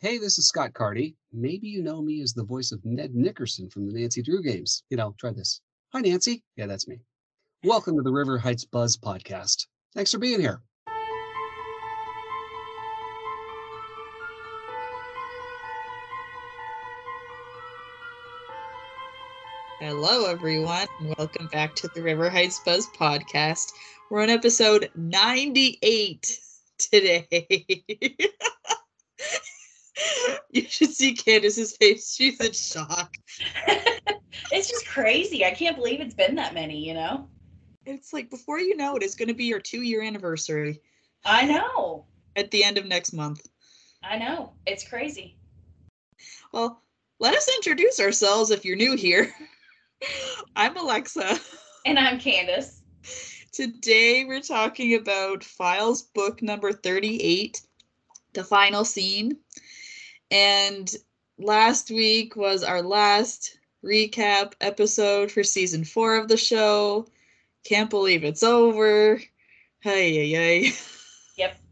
Hey, this is Scott Carty. Maybe you know me as the voice of Ned Nickerson from the Nancy Drew games. You know, try this. Hi, Nancy. Yeah, that's me. Welcome to the River Heights Buzz podcast. Thanks for being here. Hello, everyone. Welcome back to the River Heights Buzz podcast. We're on episode 98 today. you should see Candace's face. She's in shock. it's just crazy. I can't believe it's been that many, you know? It's like before you know it, it's going to be your two year anniversary I know. at the end of next month. I know. It's crazy. Well, let us introduce ourselves if you're new here. I'm Alexa. And I'm Candace. Today we're talking about Files book number 38, The Final Scene. And last week was our last recap episode for season four of the show. Can't believe it's over. Hey, hey, hey. Yep.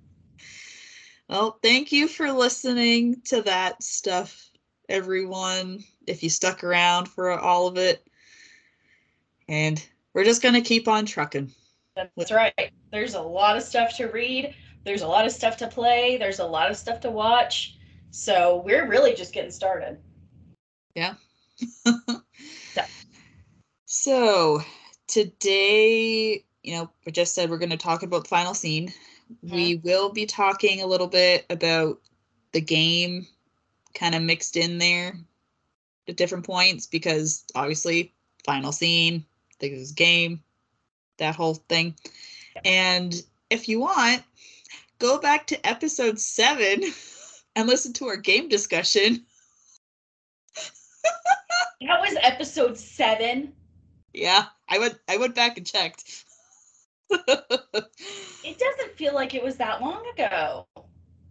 Well, thank you for listening to that stuff, everyone. If you stuck around for all of it. And we're just going to keep on trucking. That's right. There's a lot of stuff to read. There's a lot of stuff to play. There's a lot of stuff to watch. So we're really just getting started. Yeah. so today, you know, I just said we're going to talk about the final scene. We mm-hmm. will be talking a little bit about the game kind of mixed in there at different points because obviously final scene, this is game, that whole thing. And if you want, go back to episode seven and listen to our game discussion. That was episode seven. Yeah, I went I went back and checked. It doesn't feel like it was that long ago.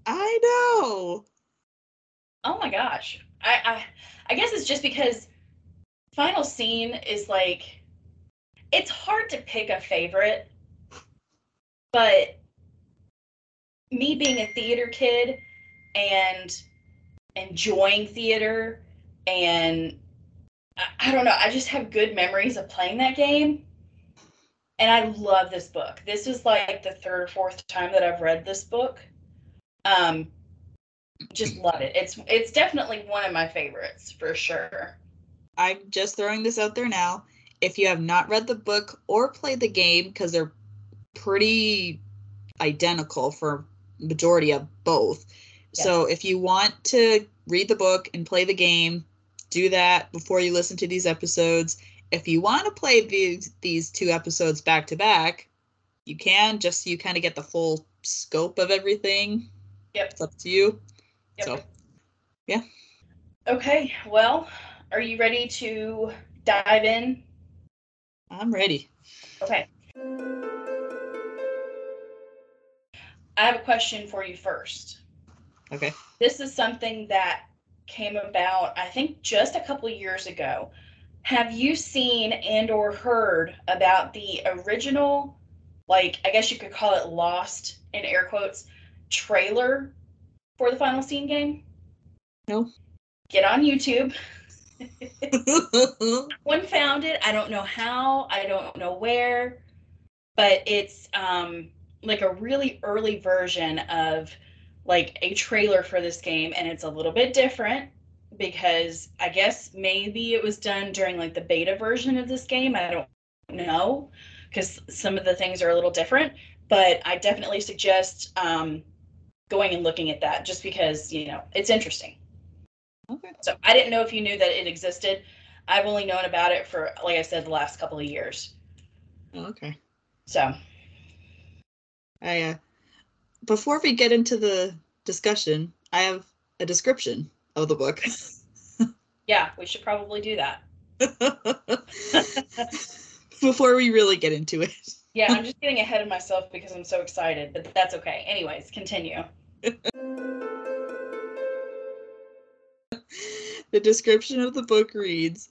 I know. Oh my gosh. I, I I guess it's just because final scene is like it's hard to pick a favorite, but me being a theater kid and enjoying theater and I, I don't know, I just have good memories of playing that game. And I love this book. This is like the third or fourth time that I've read this book. Um just love it. It's it's definitely one of my favorites for sure. I'm just throwing this out there now. If you have not read the book or played the game, because they're pretty identical for majority of both. So if you want to read the book and play the game, do that before you listen to these episodes. If you want to play these these two episodes back to back, you can just so you kind of get the full scope of everything. Yep. It's up to you. Yep. So yeah. Okay, well, are you ready to dive in? I'm ready. Okay. I have a question for you first. Okay. This is something that came about, I think, just a couple years ago. Have you seen and or heard about the original, like I guess you could call it lost in air quotes, trailer for the final scene game? No. Get on YouTube. one found it. I don't know how. I don't know where, but it's um like a really early version of like a trailer for this game, and it's a little bit different because I guess maybe it was done during like the beta version of this game. I don't know because some of the things are a little different, but I definitely suggest um, going and looking at that just because you know it's interesting. okay. So I didn't know if you knew that it existed. I've only known about it for, like I said, the last couple of years. Oh, okay. So I uh, before we get into the discussion, I have a description of the book. yeah, we should probably do that. before we really get into it. Yeah, I'm just getting ahead of myself because I'm so excited, but that's okay. Anyways, continue. The description of the book reads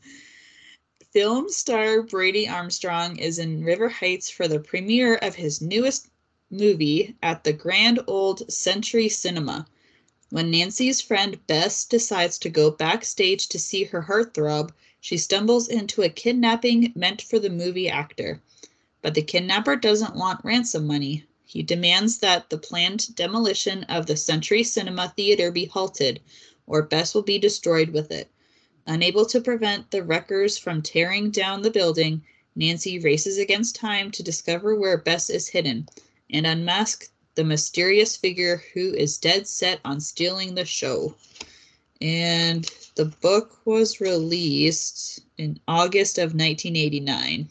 Film star Brady Armstrong is in River Heights for the premiere of his newest movie at the Grand Old Century Cinema. When Nancy's friend Bess decides to go backstage to see her heartthrob, she stumbles into a kidnapping meant for the movie actor. But the kidnapper doesn't want ransom money. He demands that the planned demolition of the Century Cinema Theater be halted, or Bess will be destroyed with it. Unable to prevent the wreckers from tearing down the building, Nancy races against time to discover where Bess is hidden and unmask the mysterious figure who is dead set on stealing the show. And the book was released in August of 1989.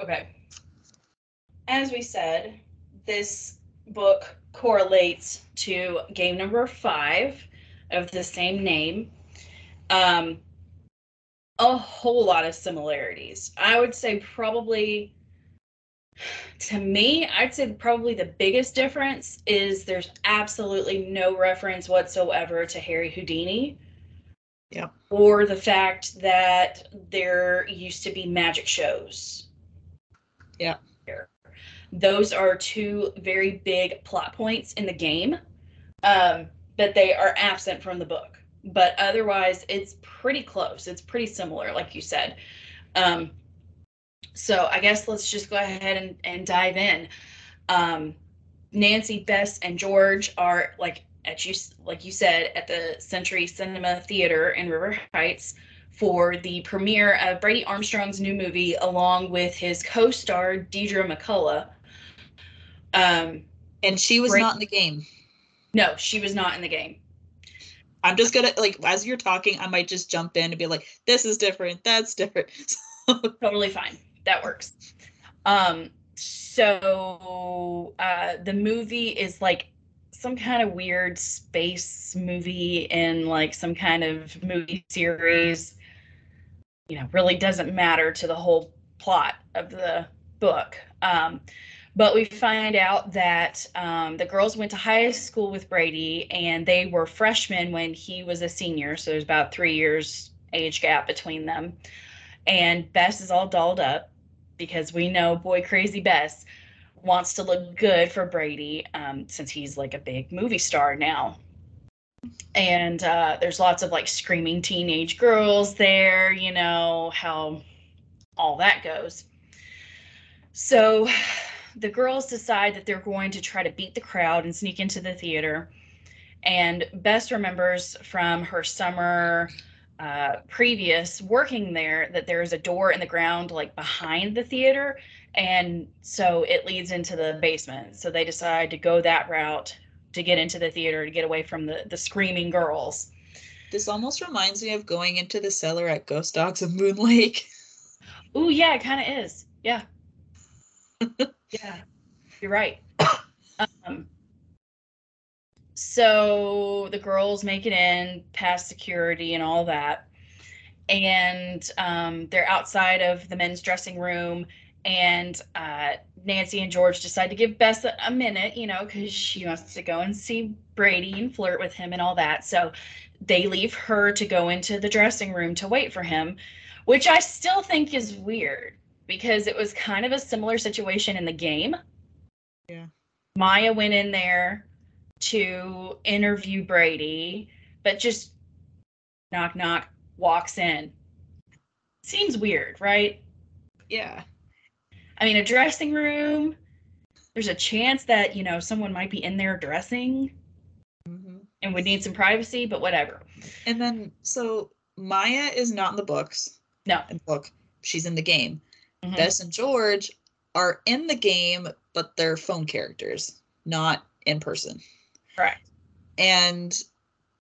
Okay. As we said, this book correlates to game number five of the same name. Um, a whole lot of similarities. I would say probably to me, I'd say probably the biggest difference is there's absolutely no reference whatsoever to Harry Houdini. Yeah. Or the fact that there used to be magic shows. Yeah. Those are two very big plot points in the game, um, but they are absent from the book. But otherwise, it's pretty close. It's pretty similar, like you said. Um, so I guess let's just go ahead and, and dive in. Um, Nancy, Bess, and George are like at you like you said at the Century Cinema Theater in River Heights for the premiere of Brady Armstrong's new movie, along with his co-star Deidre McCullough. Um, and she was Brady, not in the game. No, she was not in the game. I'm just gonna like as you're talking, I might just jump in and be like, "This is different. That's different." totally fine that works. Um, so uh, the movie is like some kind of weird space movie in like some kind of movie series. You know, really doesn't matter to the whole plot of the book. Um, but we find out that um, the girls went to high school with Brady and they were freshmen when he was a senior. So there's about three years age gap between them. And Bess is all dolled up because we know boy crazy Bess wants to look good for Brady um, since he's like a big movie star now. And uh, there's lots of like screaming teenage girls there, you know, how all that goes. So the girls decide that they're going to try to beat the crowd and sneak into the theater. And Bess remembers from her summer uh, previous working there that there's a door in the ground like behind the theater. And so it leads into the basement. So they decide to go that route to get into the theater to get away from the the screaming girls. This almost reminds me of going into the cellar at ghost dogs of moon lake oh yeah it kind of is. Yeah yeah you're right. Um, so the girls make it in past security and all that. And um, they're outside of the men's dressing room and uh, nancy and george decide to give bess a, a minute you know because she wants to go and see brady and flirt with him and all that. So they leave her to go into the dressing room to wait for him which i still think is weird because it was kind of a similar situation in the game yeah maya went in there to interview Brady, but just knock knock walks in. Seems weird, right? Yeah. I mean, a dressing room, there's a chance that, you know, someone might be in there dressing mm-hmm. and would need some privacy, but whatever. And then, so Maya is not in the books. No. In the book. She's in the game. Mm-hmm. Bess and George are in the game, but they're phone characters, not in person. Right. And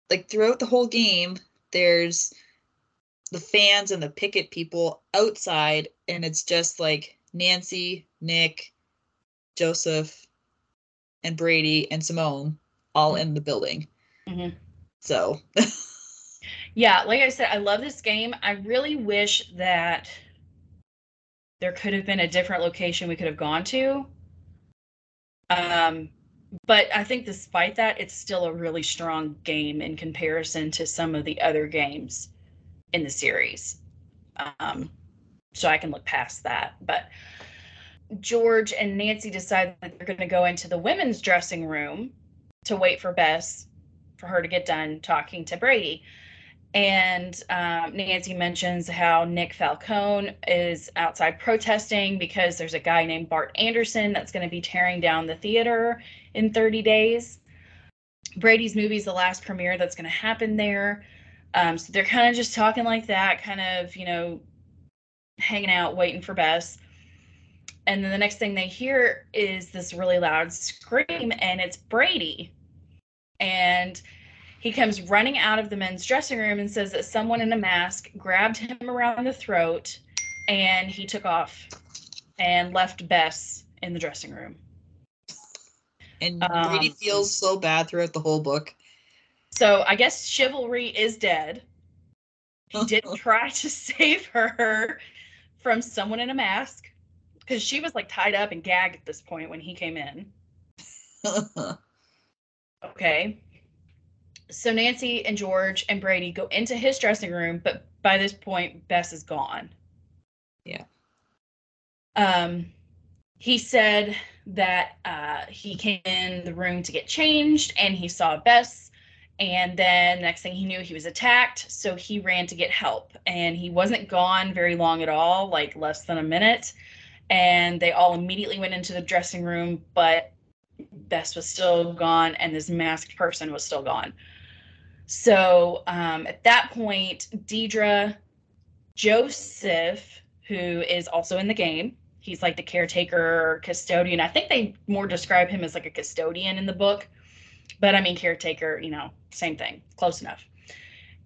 like throughout the whole game, there's the fans and the picket people outside, and it's just like Nancy, Nick, Joseph, and Brady and Simone all in the building. Mm-hmm. So, yeah, like I said, I love this game. I really wish that there could have been a different location we could have gone to. Um, but I think despite that, it's still a really strong game in comparison to some of the other games in the series. Um, so I can look past that. But George and Nancy decide that they're going to go into the women's dressing room to wait for Bess for her to get done talking to Brady. And um, Nancy mentions how Nick Falcone is outside protesting because there's a guy named Bart Anderson that's going to be tearing down the theater in 30 days. Brady's movie is the last premiere that's going to happen there. Um, so they're kind of just talking like that, kind of, you know, hanging out, waiting for Bess. And then the next thing they hear is this really loud scream, and it's Brady. And he comes running out of the men's dressing room and says that someone in a mask grabbed him around the throat and he took off and left Bess in the dressing room. And Brady Um, feels so bad throughout the whole book. So I guess chivalry is dead. He didn't try to save her from someone in a mask because she was like tied up and gagged at this point when he came in. Okay. So Nancy and George and Brady go into his dressing room, but by this point, Bess is gone. Yeah. Um, he said that uh, he came in the room to get changed and he saw Bess. And then next thing he knew, he was attacked. So he ran to get help. And he wasn't gone very long at all, like less than a minute. And they all immediately went into the dressing room, but Bess was still gone and this masked person was still gone. So um, at that point, Deidre, Joseph, who is also in the game, he's like the caretaker custodian. I think they more describe him as like a custodian in the book, but I mean, caretaker, you know, same thing, close enough.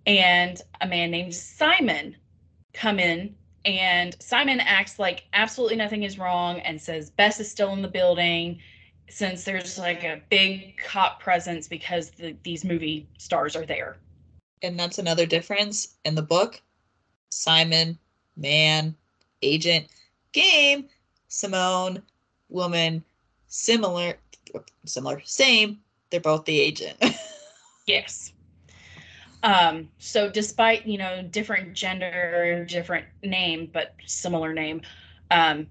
And a man named Simon come in and Simon acts like absolutely nothing is wrong and says Bess is still in the building since there's like a big cop presence because the, these movie stars are there. and that's another difference in the book. Simon, man, agent, game, Simone, woman, similar, similar, same. They're both the agent. Yes. Um, so despite, you know, different gender, different name, but similar name, um,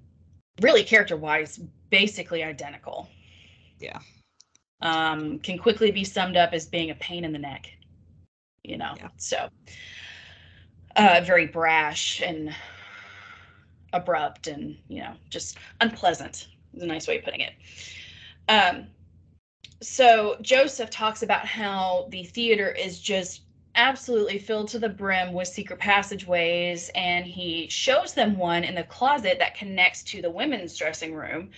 really character wise, basically identical. Yeah. Um, can quickly be summed up as being a pain in the neck, you know. Yeah. So uh very brash and abrupt and, you know, just unpleasant is a nice way of putting it. Um so Joseph talks about how the theater is just absolutely filled to the brim with secret passageways, and he shows them one in the closet that connects to the women's dressing room.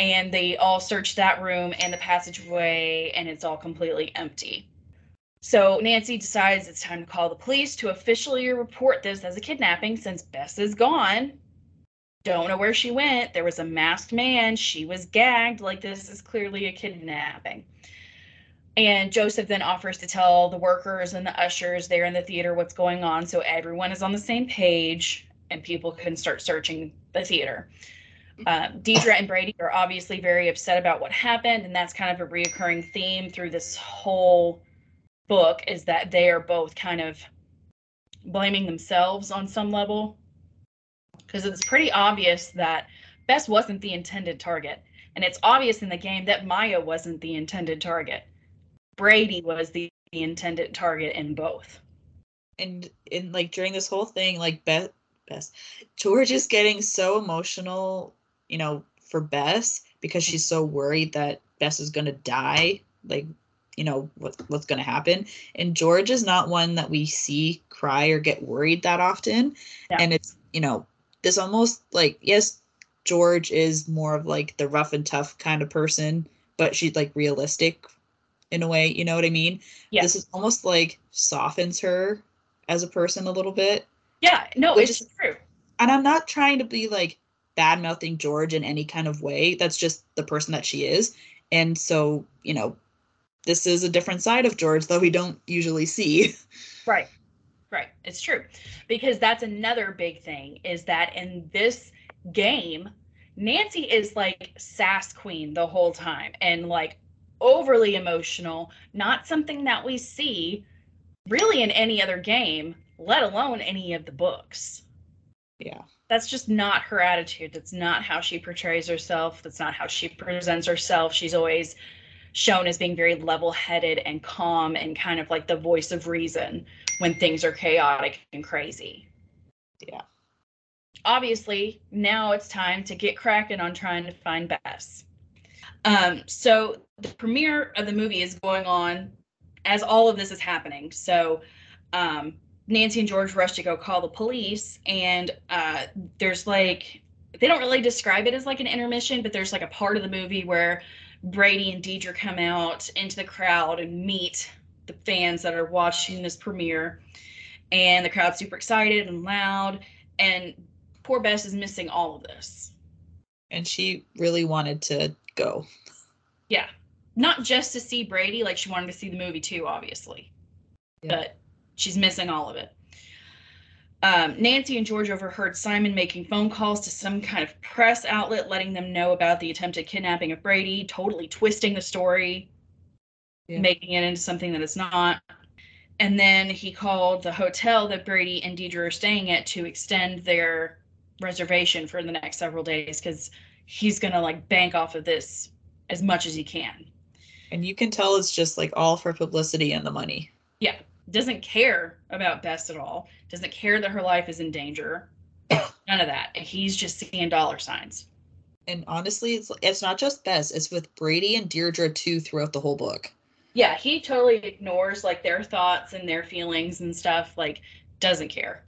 And they all search that room and the passageway, and it's all completely empty. So Nancy decides it's time to call the police to officially report this as a kidnapping since Bess is gone. Don't know where she went. There was a masked man. She was gagged. Like, this is clearly a kidnapping. And Joseph then offers to tell the workers and the ushers there in the theater what's going on so everyone is on the same page and people can start searching the theater. Um, Deidre and Brady are obviously very upset about what happened, and that's kind of a reoccurring theme through this whole book is that they are both kind of blaming themselves on some level because it's pretty obvious that Bess wasn't the intended target. And it's obvious in the game that Maya wasn't the intended target. Brady was the, the intended target in both. and in like during this whole thing, like Bess, Bess, George is getting so emotional, you know, for Bess because she's so worried that Bess is gonna die. Like, you know, what what's gonna happen. And George is not one that we see cry or get worried that often. Yeah. And it's you know, this almost like yes, George is more of like the rough and tough kind of person, but she's like realistic in a way. You know what I mean? Yeah. This is almost like softens her as a person a little bit. Yeah, no, Which it's is- true. And I'm not trying to be like bad mouthing George in any kind of way. That's just the person that she is. And so, you know, this is a different side of George that we don't usually see. Right. Right. It's true. Because that's another big thing is that in this game, Nancy is like sass queen the whole time and like overly emotional, not something that we see really in any other game, let alone any of the books. Yeah. That's just not her attitude. That's not how she portrays herself. That's not how she presents herself. She's always shown as being very level headed and calm and kind of like the voice of reason when things are chaotic and crazy. Yeah. Obviously, now it's time to get cracking on trying to find Bess. Um, so the premiere of the movie is going on as all of this is happening. So um, Nancy and George rush to go call the police, and uh, there's like they don't really describe it as like an intermission, but there's like a part of the movie where Brady and Deidre come out into the crowd and meet the fans that are watching this premiere, and the crowd's super excited and loud, and poor Bess is missing all of this. And she really wanted to go. Yeah, not just to see Brady, like she wanted to see the movie too, obviously, yeah. but she's missing all of it. Um, Nancy and George overheard Simon making phone calls to some kind of press outlet, letting them know about the attempted kidnapping of Brady, totally twisting the story, yeah. making it into something that it's not. And then he called the hotel that Brady and Deidre are staying at to extend their reservation for the next several days because he's going to like bank off of this as much as he can. And you can tell it's just like all for publicity and the money. Yeah doesn't care about Bess at all, doesn't care that her life is in danger. None of that. And He's just seeing dollar signs. And honestly, it's it's not just Bess, it's with Brady and Deirdre too throughout the whole book. Yeah, he totally ignores like their thoughts and their feelings and stuff, like doesn't care.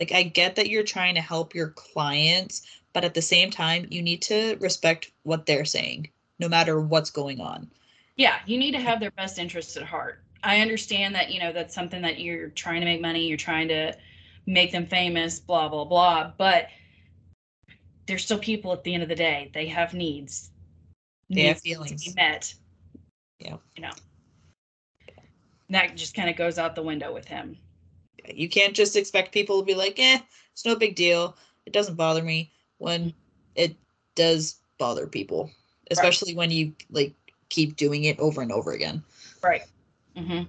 Like I get that you're trying to help your clients, but at the same time, you need to respect what they're saying, no matter what's going on. Yeah, you need to have their best interests at heart. I understand that, you know, that's something that you're trying to make money, you're trying to make them famous, blah, blah, blah. But they're still people at the end of the day. They have needs. They needs have feelings. To be met. Yeah. You know. That just kind of goes out the window with him. You can't just expect people to be like, eh, it's no big deal. It doesn't bother me when it does bother people, especially right. when you like keep doing it over and over again. Right. Mm-hmm.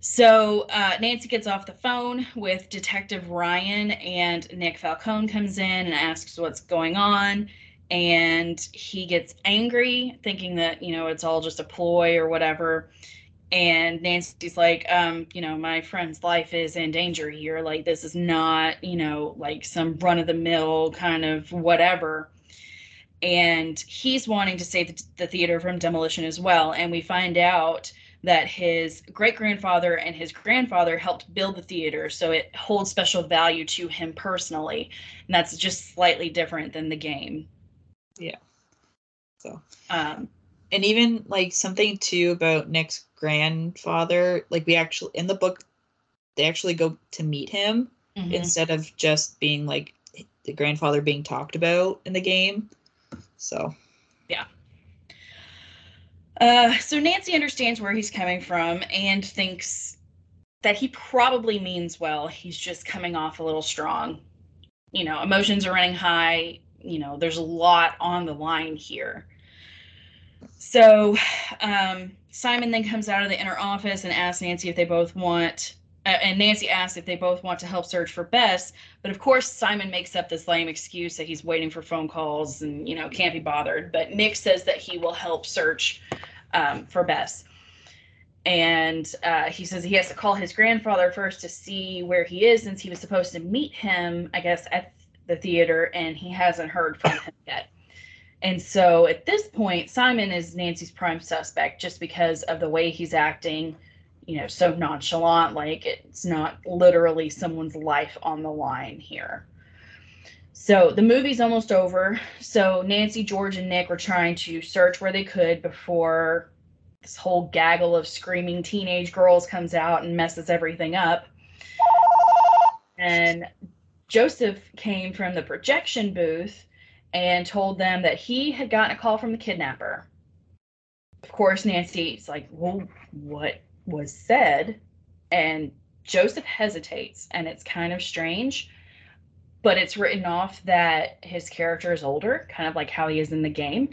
So uh, Nancy gets off the phone with Detective Ryan, and Nick Falcone comes in and asks what's going on. And he gets angry, thinking that, you know, it's all just a ploy or whatever. And Nancy's like, um, you know, my friend's life is in danger here. Like, this is not, you know, like some run of the mill kind of whatever. And he's wanting to save the, the theater from demolition as well. And we find out that his great grandfather and his grandfather helped build the theater, so it holds special value to him personally, and that's just slightly different than the game. Yeah. So, um, and even like something too about Nick's grandfather, like we actually in the book, they actually go to meet him mm-hmm. instead of just being like the grandfather being talked about in the game. So, yeah. Uh, so Nancy understands where he's coming from and thinks that he probably means well. He's just coming off a little strong. You know, emotions are running high. You know, there's a lot on the line here. So um, Simon then comes out of the inner office and asks Nancy if they both want, and Nancy asks if they both want to help search for Bess. But of course, Simon makes up this lame excuse that he's waiting for phone calls and, you know, can't be bothered. But Nick says that he will help search um, for Bess. And uh, he says he has to call his grandfather first to see where he is since he was supposed to meet him, I guess, at the theater, and he hasn't heard from him yet. And so at this point, Simon is Nancy's prime suspect just because of the way he's acting, you know, so nonchalant, like it's not literally someone's life on the line here. So the movie's almost over. So Nancy, George, and Nick were trying to search where they could before this whole gaggle of screaming teenage girls comes out and messes everything up. And Joseph came from the projection booth and told them that he had gotten a call from the kidnapper. Of course, Nancy's like, Well, what was said? And Joseph hesitates, and it's kind of strange but it's written off that his character is older, kind of like how he is in the game.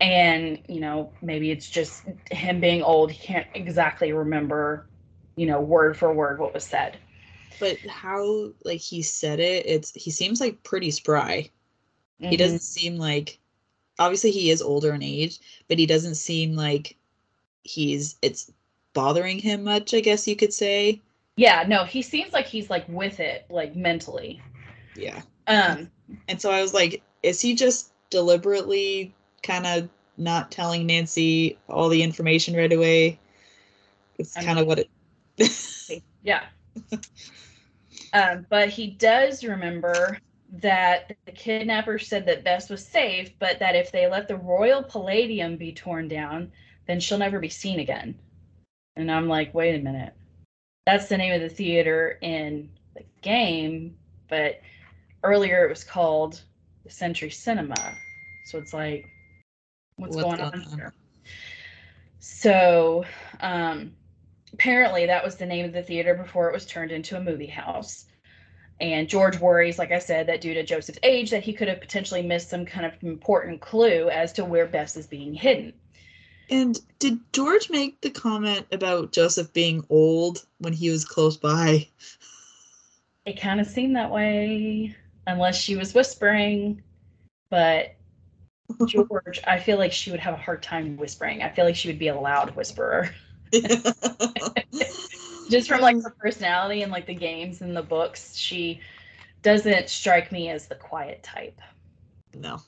And, you know, maybe it's just him being old. He can't exactly remember, you know, word for word what was said. But how like he said it, it's he seems like pretty spry. He Mhm. doesn't seem like obviously he is older in age, but he doesn't seem like he's it's bothering him much, I guess you could say. Yeah, no, he seems like he's like with it, like mentally. Yeah. Um, And so I was like, is he just deliberately kind of not telling Nancy all the information right away? It's kind of what it yeah. um, but he does remember that the kidnapper said that Bess was safe, but that if they let the Royal Palladium be torn down, then she'll never be seen again. And I'm like, wait a minute. That's the name of the theater in the game, but earlier it was called the Century Cinema. So it's like, what's, What's going, on on? here? So, um, apparently that was the name of the theater before it was turned into a movie house. And George worries, like I said, that due to Joseph's age, that he could have potentially missed some kind of important clue as to where Bess is being hidden. And did George make the comment about Joseph being old when he was close by? It kind of seemed that way, unless she was whispering. But George, I feel like she would have a hard time whispering. I feel like she would be a loud whisperer. Just from like her personality and like the games and the books, she doesn't strike me as the quiet type. no.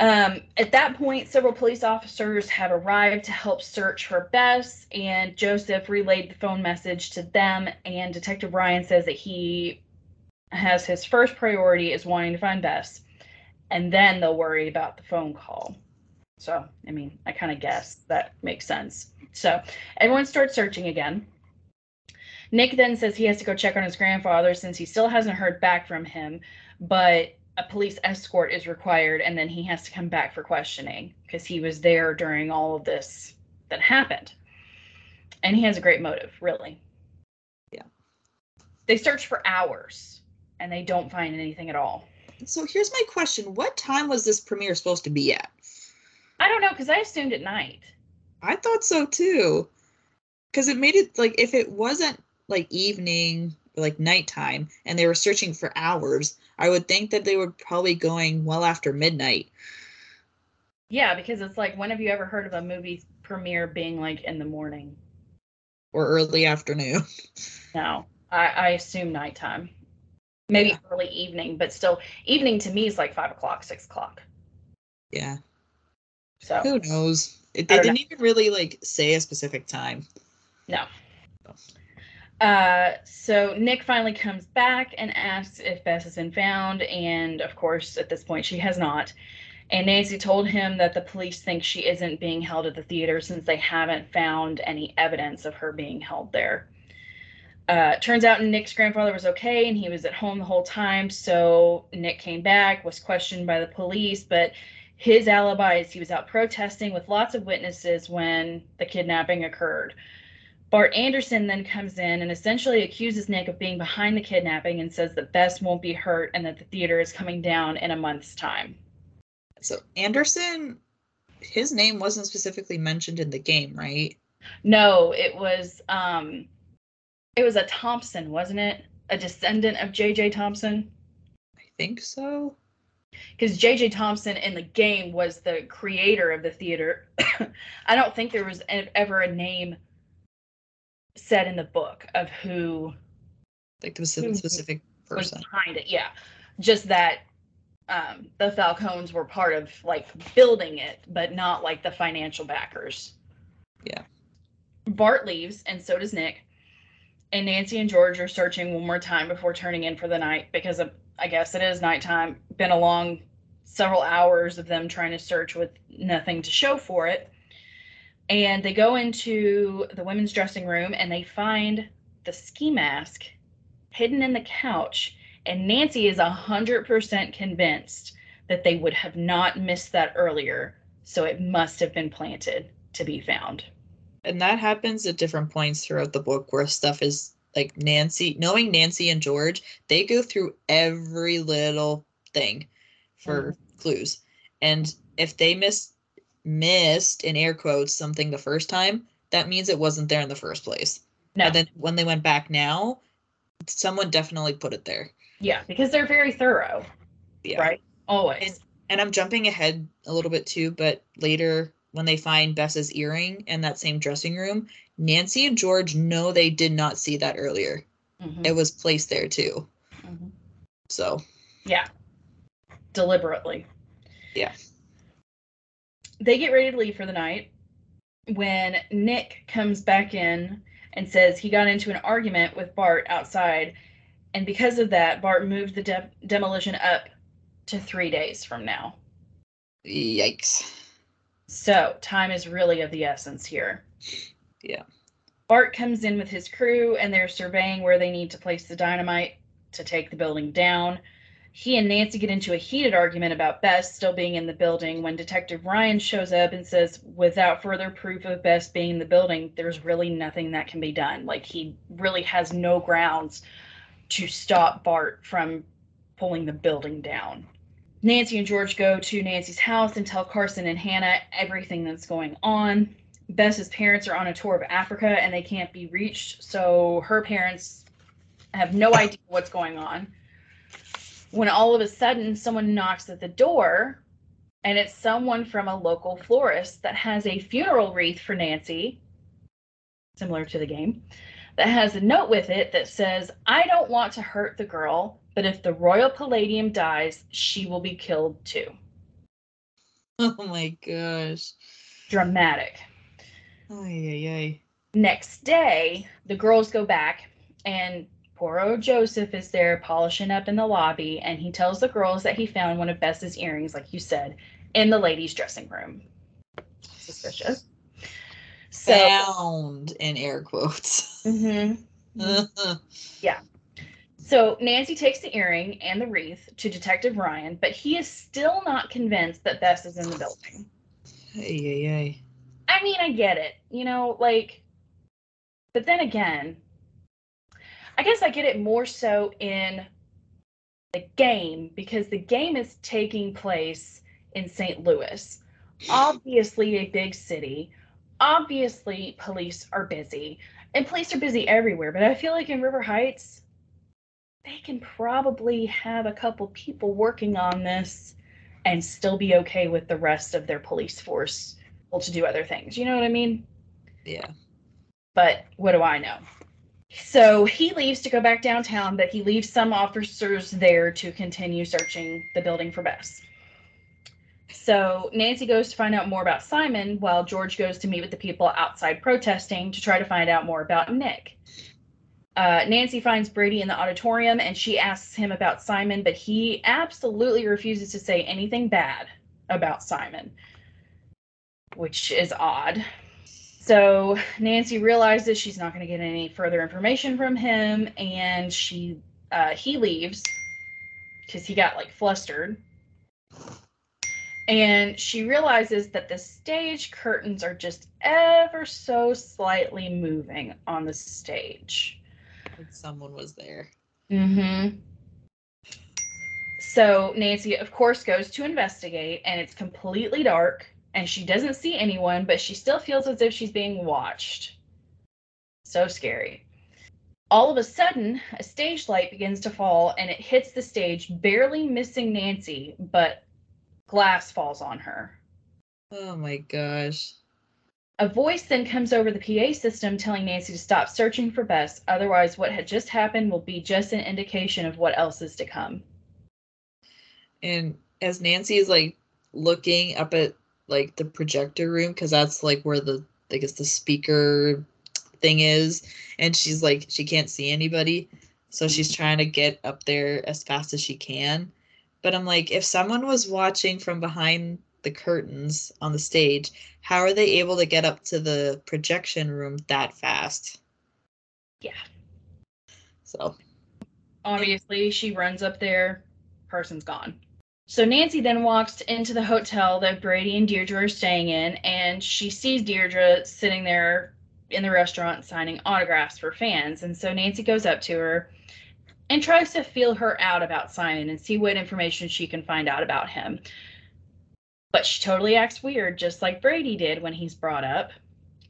Um, at that point, several police officers have arrived to help search for Bess, and Joseph relayed the phone message to them. And Detective Ryan says that he has his first priority is wanting to find Bess, and then they'll worry about the phone call. So, I mean, I kind of guess that makes sense. So, everyone starts searching again. Nick then says he has to go check on his grandfather since he still hasn't heard back from him, but a police escort is required and then he has to come back for questioning because he was there during all of this that happened. And he has a great motive, really. Yeah. They search for hours and they don't find anything at all. So here's my question: What time was this premiere supposed to be at? I don't know because I assumed at night. I thought so too. Because it made it like if it wasn't like evening like nighttime and they were searching for hours, I would think that they were probably going well after midnight. Yeah, because it's like, when have you ever heard of a movie premiere being like in the morning? or early afternoon. No, I, I assume nighttime. Maybe Yeah. early evening, but still, evening to me is like five o'clock, six o'clock. Yeah. So Who knows? It, they didn't even really like say a specific time. No. Uh, so Nick finally comes back and asks if Bess has been found, and of course, at this point, she has not. And Nancy told him that the police think she isn't being held at the theater since they haven't found any evidence of her being held there. Uh, turns out Nick's grandfather was okay and he was at home the whole time. So Nick came back, was questioned by the police, but his alibi is he was out protesting with lots of witnesses when the kidnapping occurred. Bart Anderson then comes in and essentially accuses Nick of being behind the kidnapping and says that Bess won't be hurt and that the theater is coming down in a month's time. So Anderson, his name wasn't specifically mentioned in the game, right? No, it was um it was a Thompson, wasn't it? A descendant of JJ Thompson? I think so. Because JJ Thompson in the game was the creator of the theater. I don't think there was ever a name said in the book of who Like the specific, specific person. behind it. Yeah, just that um, the Falcones were part of like building it, but not like the financial backers. Yeah. Bart leaves, and so does Nick. And Nancy and George are searching one more time before turning in for the night because of, I guess it is nighttime. Been a long several hours of them trying to search with nothing to show for it. And they go into the women's dressing room and they find the ski mask hidden in the couch. And Nancy is 100% convinced that they would have not missed that earlier. So it must have been planted to be found. And that happens at different points throughout the book where stuff is like Nancy, knowing Nancy and George, they go through every little thing for mm-hmm. clues. And if they miss missed in air quotes something the first time, that means it wasn't there in the first place. No, And then when they went back now, someone definitely put it there. Yeah, because they're very thorough, Yeah. right? Always. And, and I'm jumping ahead a little bit too, but later when they find Bess's earring in that same dressing room, Nancy and George know they did not see that earlier. Mhm, It was placed there too. mhm. So Yeah. Deliberately. Yeah. They get ready to leave for the night when Nick comes back in and says he got into an argument with Bart outside. And because of that, Bart moved the de- demolition up to three days from now. yikes. So time is really of the essence here. Yeah. Bart comes in with his crew and they're surveying where they need to place the dynamite to take the building down. He and Nancy get into a heated argument about Bess still being in the building when Detective Ryan shows up and says, without further proof of Bess being in the building, there's really nothing that can be done. Like, he really has no grounds to stop Bart from pulling the building down. Nancy and George go to Nancy's house and tell Carson and Hannah everything that's going on. Bess's parents are on a tour of Africa and they can't be reached, so her parents have no idea what's going on. When all of a sudden someone knocks at the door, and it's someone from a local florist that has a funeral wreath for Nancy, similar to the game, that has a note with it that says, I don't want to hurt the girl, but if the Royal Palladium dies, she will be killed too. Oh my gosh. Dramatic. Ay, ay, ay. Next day, the girls go back, and poor old Joseph is there polishing up in the lobby, and he tells the girls that he found one of Bess's earrings, like you said, in the ladies' dressing room. Suspicious. So, Found in air quotes. Mm-hmm. Yeah. So Nancy takes the earring and the wreath to Detective Ryan, but he is still not convinced that Bess is in the building. ay, ay, ay. I mean, I get it, you know, like, but then again, I guess I get it more so in the game because the game is taking place in St. Louis. Obviously, a big city. Obviously, police are busy, and police are busy everywhere. But I feel like in River Heights, they can probably have a couple people working on this and still be okay with the rest of their police force to do other things. You know what I mean? Yeah. But what do I know? So he leaves to go back downtown, but he leaves some officers there to continue searching the building for Bess. So Nancy goes to find out more about Simon, while George goes to meet with the people outside protesting to try to find out more about Nick. Uh, Nancy finds Brady in the auditorium and she asks him about Simon, but he absolutely refuses to say anything bad about Simon, which is odd. So Nancy realizes she's not going to get any further information from him, and she uh, he leaves because he got like flustered. And she realizes that the stage curtains are just ever so slightly moving on the stage. Like someone was there. Mm-hmm. So Nancy, of course, goes to investigate, and it's completely dark, and she doesn't see anyone, but she still feels as if she's being watched. So scary. All of a sudden, a stage light begins to fall, and it hits the stage, barely missing Nancy, but glass falls on her. Oh my gosh. A voice then comes over the PA system telling Nancy to stop searching for Bess, otherwise, what had just happened will be just an indication of what else is to come. And as Nancy is like looking up at like the projector room, because that's like where the I guess the speaker thing is, and she's like she can't see anybody, so she's mm-hmm. trying to get up there as fast as she can. But I'm like, if someone was watching from behind the curtains on the stage, how are they able to get up to the projection room that fast? Yeah. So Obviously, she runs up there, person's gone. So Nancy then walks into the hotel that Brady and Deirdre are staying in, and she sees Deirdre sitting there in the restaurant signing autographs for fans. And so Nancy goes up to her and tries to feel her out about Simon and see what information she can find out about him. But she totally acts weird, just like Brady did when he's brought up.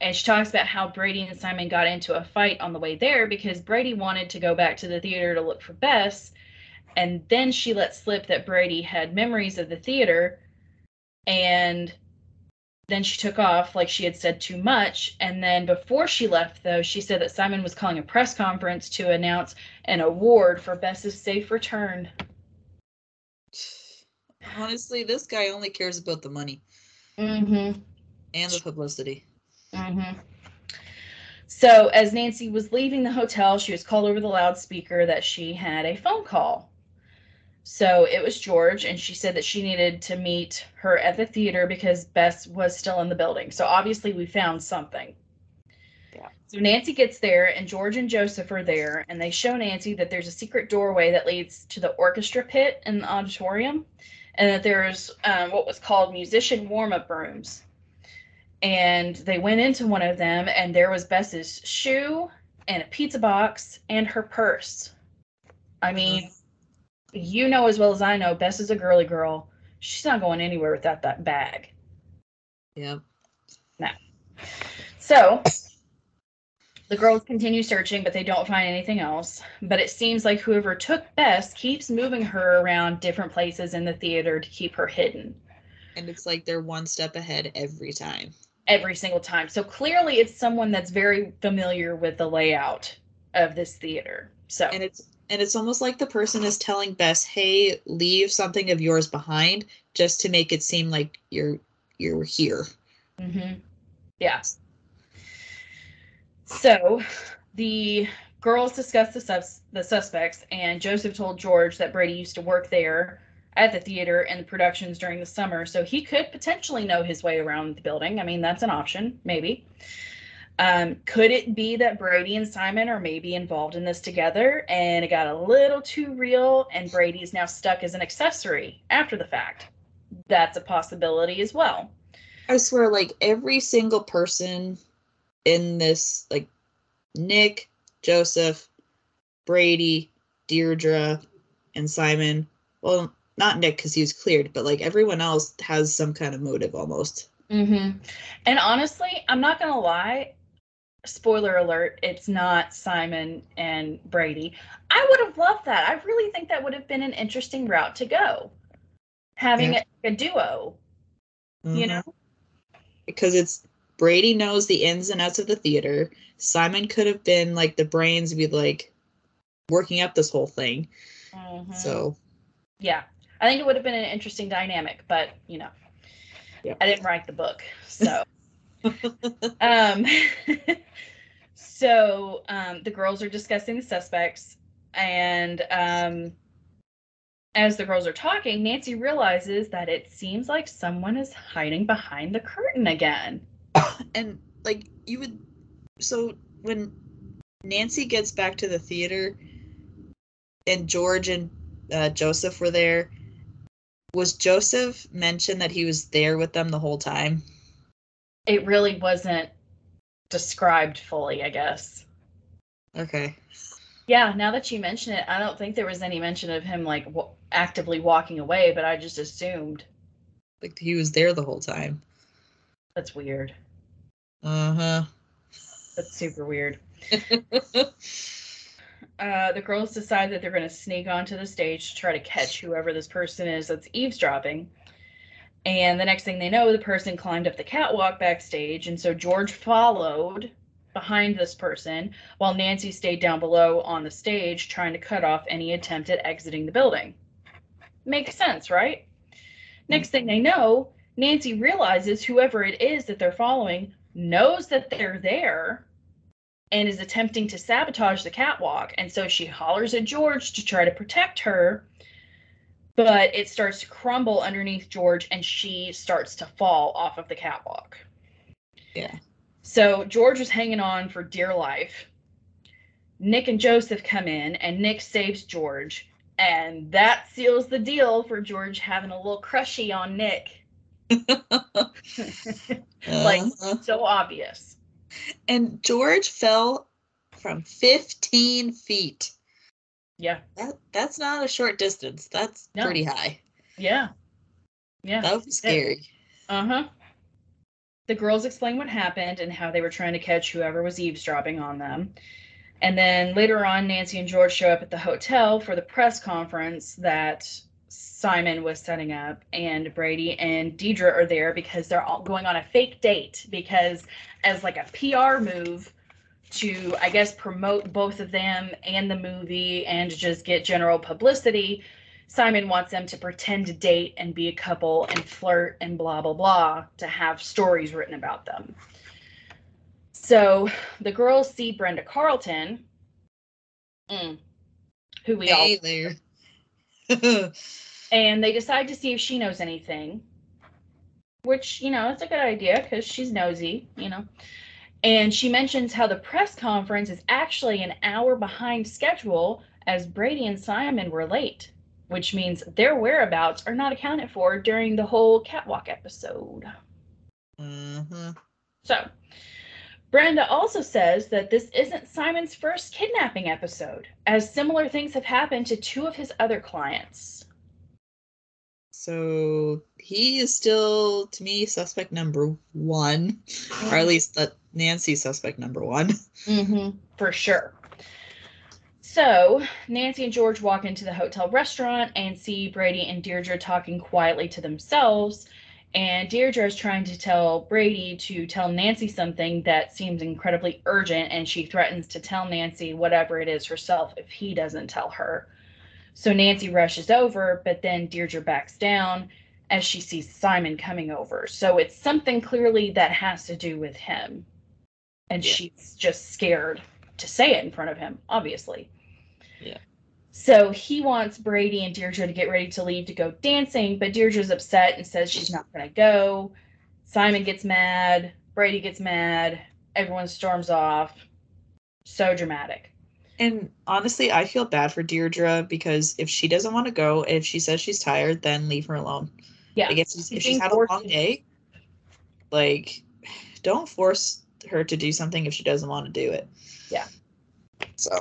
and she talks about how Brady and Simon got into a fight on the way there because Brady wanted to go back to the theater to look for Bess. And then she let slip that Brady had memories of the theater. And then she took off like she had said too much. And then before she left, though, she said that Simon was calling a press conference to announce an award for Bess's safe return. Honestly, this guy only cares about the money Mm-hmm. and the publicity. Mm-hmm. So, as Nancy was leaving the hotel, she was called over the loudspeaker that she had a phone call. So it was George, and she said that she needed to meet her at the theater because Bess was still in the building. So obviously, we found something. Yeah. So Nancy gets there, and George and Joseph are there, and they show Nancy that there's a secret doorway that leads to the orchestra pit in the auditorium, and that there's um, what was called musician warm up rooms and they went into one of them and there was Bess's shoe and a pizza box and her purse. I mean, you know as well as I know, Bess is a girly girl. She's not going anywhere without that bag. Yep. So the girls continue searching, but they don't find anything else. But it seems like whoever took Bess keeps moving her around different places in the theater to keep her hidden. And it's like they're one step ahead every time. every single time. So clearly it's someone that's very familiar with the layout of this theater. So And it's and it's almost like the person is telling Bess, "Hey, leave something of yours behind," just to make it seem like you're you're here. mhm. yeah. So the girls discussed the the suspects and Joseph told George that Brady used to work there at the theater and the productions during the summer, so he could potentially know his way around the building. I mean, that's an option, maybe. Um, could it be that Brady and Simon are maybe involved in this together and it got a little too real and Brady is now stuck as an accessory after the fact? That's a possibility as well. I swear, like every single person in this, like Nick, Joseph, Brady, Deirdre, and Simon. Well, not Nick because he was cleared, but like everyone else has some kind of motive almost. Mm-hmm. And honestly, I'm not gonna lie. Spoiler alert: It's not Simon and Brady. I would have loved that. I really think that would have been an interesting route to go, having Yeah. a, a duo. You Mhm. know, because it's Brady knows the ins and outs of the theater. Simon could have been like the brains, be like working up this whole thing. Mhm. So yeah, I think it would have been an interesting dynamic, but you know, Yep. I didn't write the book, so. Um, so um, the girls are discussing the suspects, and um, as the girls are talking, Nancy realizes that it seems like someone is hiding behind the curtain again. and like you would so when Nancy gets back to the theater and George and uh, Joseph were there, was Joseph mentioned that he was there with them the whole time? It really wasn't described fully, I guess. Okay. Yeah, now that you mention it, I don't think there was any mention of him like w- actively walking away, but I just assumed Like he was there the whole time. that's weird. Uh huh. That's super weird. Uh, the girls decide that they're going to sneak onto the stage to try to catch whoever this person is that's eavesdropping. And the next thing they know, the person climbed up the catwalk backstage, and so George followed behind this person while Nancy stayed down below on the stage trying to cut off any attempt at exiting the building. Makes sense, right? Next thing they know, Nancy realizes whoever it is that they're following knows that they're there and is attempting to sabotage the catwalk. And so she hollers at George to try to protect her, but it starts to crumble underneath George and she starts to fall off of the catwalk. Yeah. So George was hanging on for dear life. Nick and Joseph come in and Nick saves George. And that seals the deal for George having a little crushy on Nick. like, Uh-huh. so obvious. and George fell from 15 feet. Yeah. That that's not a short distance. That's No. pretty high. Yeah. Yeah. That was scary. Uh huh. the girls explain what happened and how they were trying to catch whoever was eavesdropping on them. And then later on, Nancy and George show up at the hotel for the press conference that Simon was setting up, and Brady and Deirdre are there because they're all going on a fake date because, as like a PR move to, I guess, promote both of them and the movie and just get general publicity, Simon wants them to pretend to date and be a couple and flirt and blah, blah, blah to have stories written about them. So the girls see Brenda Carlton, mm, who we Hey all there. and they decide to see if she knows anything which you know it's a good idea because she's nosy you know and she mentions how the press conference is actually an hour behind schedule as brady and simon were late which means their whereabouts are not accounted for during the whole catwalk episode. Hmm so Brenda also says that this isn't Simon's first kidnapping episode, as similar things have happened to two of his other clients. So he is still, to me, suspect number one, or at least that Nancy suspect number one. Mm-hmm, for sure. So Nancy and George walk into the hotel restaurant and see Brady and Deirdre talking quietly to themselves. And Deirdre is trying to tell Brady to tell Nancy something that seems incredibly urgent, and she threatens to tell Nancy whatever it is herself if he doesn't tell her. So Nancy rushes over, but then Deirdre backs down as she sees Simon coming over. So it's something clearly that has to do with him. And Yeah. she's just scared to say it in front of him, obviously. Yeah. So he wants Brady and Deirdre to get ready to leave to go dancing, but Deirdre's upset and says she's not going to go. Simon gets mad. Brady gets mad. Everyone storms off. So dramatic. And honestly, I feel bad for Deirdre because if she doesn't want to go, if she says she's tired, then leave her alone. Yeah. I guess if she's had a long day, like don't force her to do something if she doesn't want to do it. Yeah. So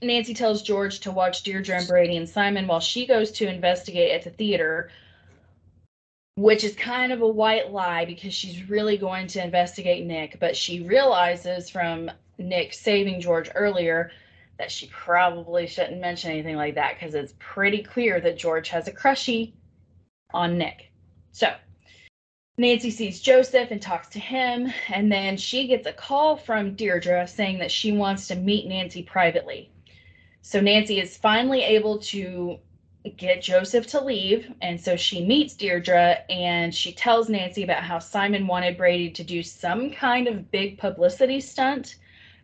Nancy tells George to watch Deirdre and Brady and Simon while she goes to investigate at the theater, which is kind of a white lie because she's really going to investigate Nick, but she realizes from Nick saving George earlier that she probably shouldn't mention anything like that because it's pretty clear that George has a crushy on Nick. So Nancy sees Joseph and talks to him, and then she gets a call from Deirdre saying that she wants to meet Nancy privately. So Nancy is finally able to get Joseph to leave, and so she meets Deirdre and she tells Nancy about how Simon wanted Brady to do some kind of big publicity stunt,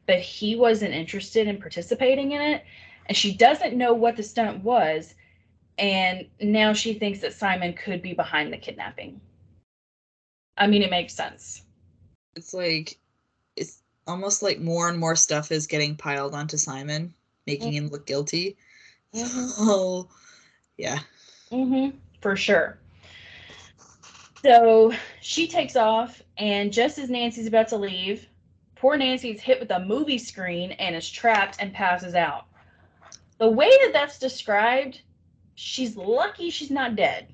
but he wasn't interested in participating in it, and she doesn't know what the stunt was, and now she thinks that Simon could be behind the kidnapping. I mean, it makes sense. it's like it's almost like more and more stuff is getting piled onto Simon, making him look guilty. Mhm. So yeah. Mm-hmm. For sure. So she takes off, and just as Nancy's about to leave, poor Nancy's hit with a movie screen and is trapped and passes out. The way that that's described, she's lucky she's not dead.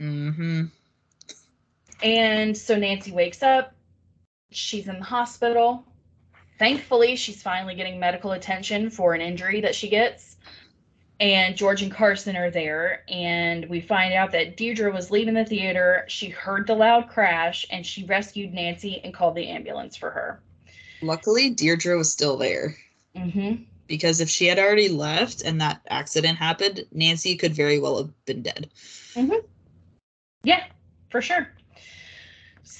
Mm-hmm. And so Nancy wakes up. She's in the hospital. Thankfully, she's finally getting medical attention for an injury that she gets. And George and Carson are there. And we find out that Deirdre was leaving the theater. She heard the loud crash and she rescued Nancy and called the ambulance for her. Luckily, Deirdre was still there. Mm-hmm. Because if she had already left and that accident happened, Nancy could very well have been dead. Yeah, for sure.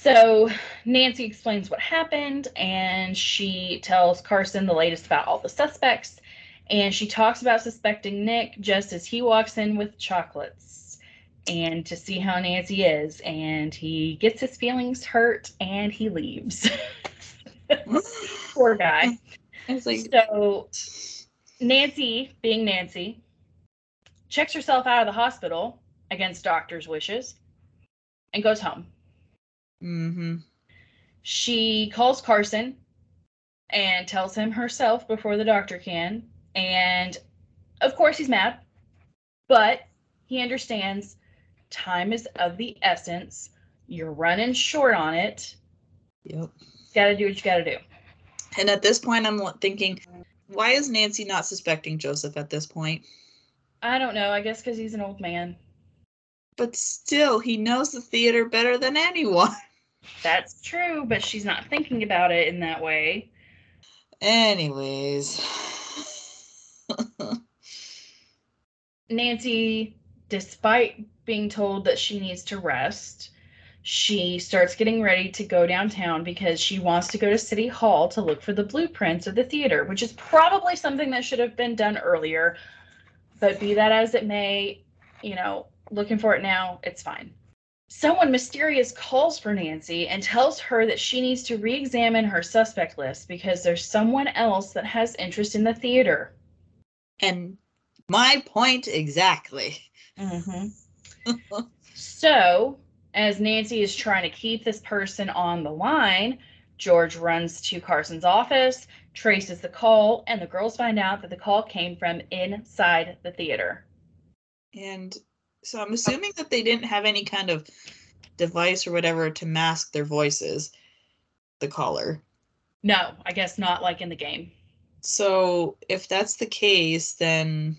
So Nancy explains what happened and she tells Carson the latest about all the suspects. And she talks about suspecting Nick just as he walks in with chocolates and to see how Nancy is. And he gets his feelings hurt and he leaves. Poor guy. Like, So Nancy, being Nancy, checks herself out of the hospital against doctor's wishes and goes home. Mm-hmm. She calls Carson and tells him herself before the doctor can. And of course, he's mad, but he understands time is of the essence. You're running short on it. Yep. Got to do what you got to do. And at this point, I'm thinking, why is Nancy not suspecting Joseph at this point? I don't know. I guess because he's an old man. But still, he knows the theater better than anyone. That's true, but she's not thinking about it in that way. Anyways. Nancy, despite being told that she needs to rest, she starts getting ready to go downtown because she wants to go to City Hall to look for the blueprints of the theater, which is probably something that should have been done earlier. But be that as it may, you know, looking for it now, it's fine. Someone mysterious calls for Nancy and tells her that she needs to re examine her suspect list because there's someone else that has interest in the theater. and my point exactly. Mm-hmm. So, as Nancy is trying to keep this person on the line, George runs to Carson's office, traces the call, and the girls find out that the call came from inside the theater. And so I'm assuming that they didn't have any kind of device or whatever to mask their voices, the caller. No, I guess not like in the game. So if that's the case, then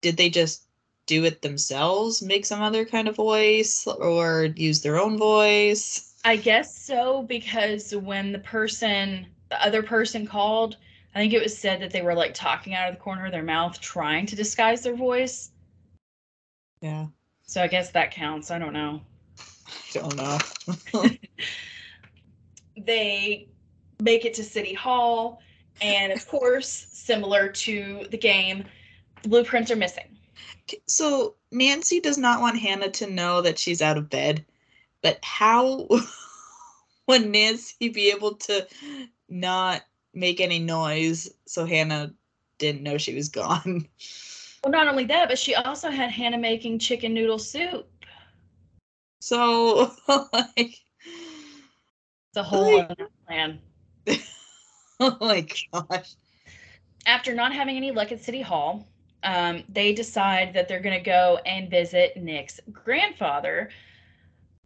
did they just do it themselves, make some other kind of voice, or use their own voice? I guess so because when the person, the other person called, I think it was said that they were like talking out of the corner of their mouth, trying to disguise their voice. Yeah, So I guess that counts. I don't know. Don't know. they make it to City Hall, and of course, similar to the game, blueprints are missing. so Nancy does not want Hannah to know that she's out of bed, but how would Nancy be able to not make any noise so Hannah didn't know she was gone? Well, not only that, but she also had Hannah making chicken noodle soup. So like The whole Like- other plan. oh my gosh. After not having any luck at City Hall, um, they decide that they're going to go and visit Nick's grandfather.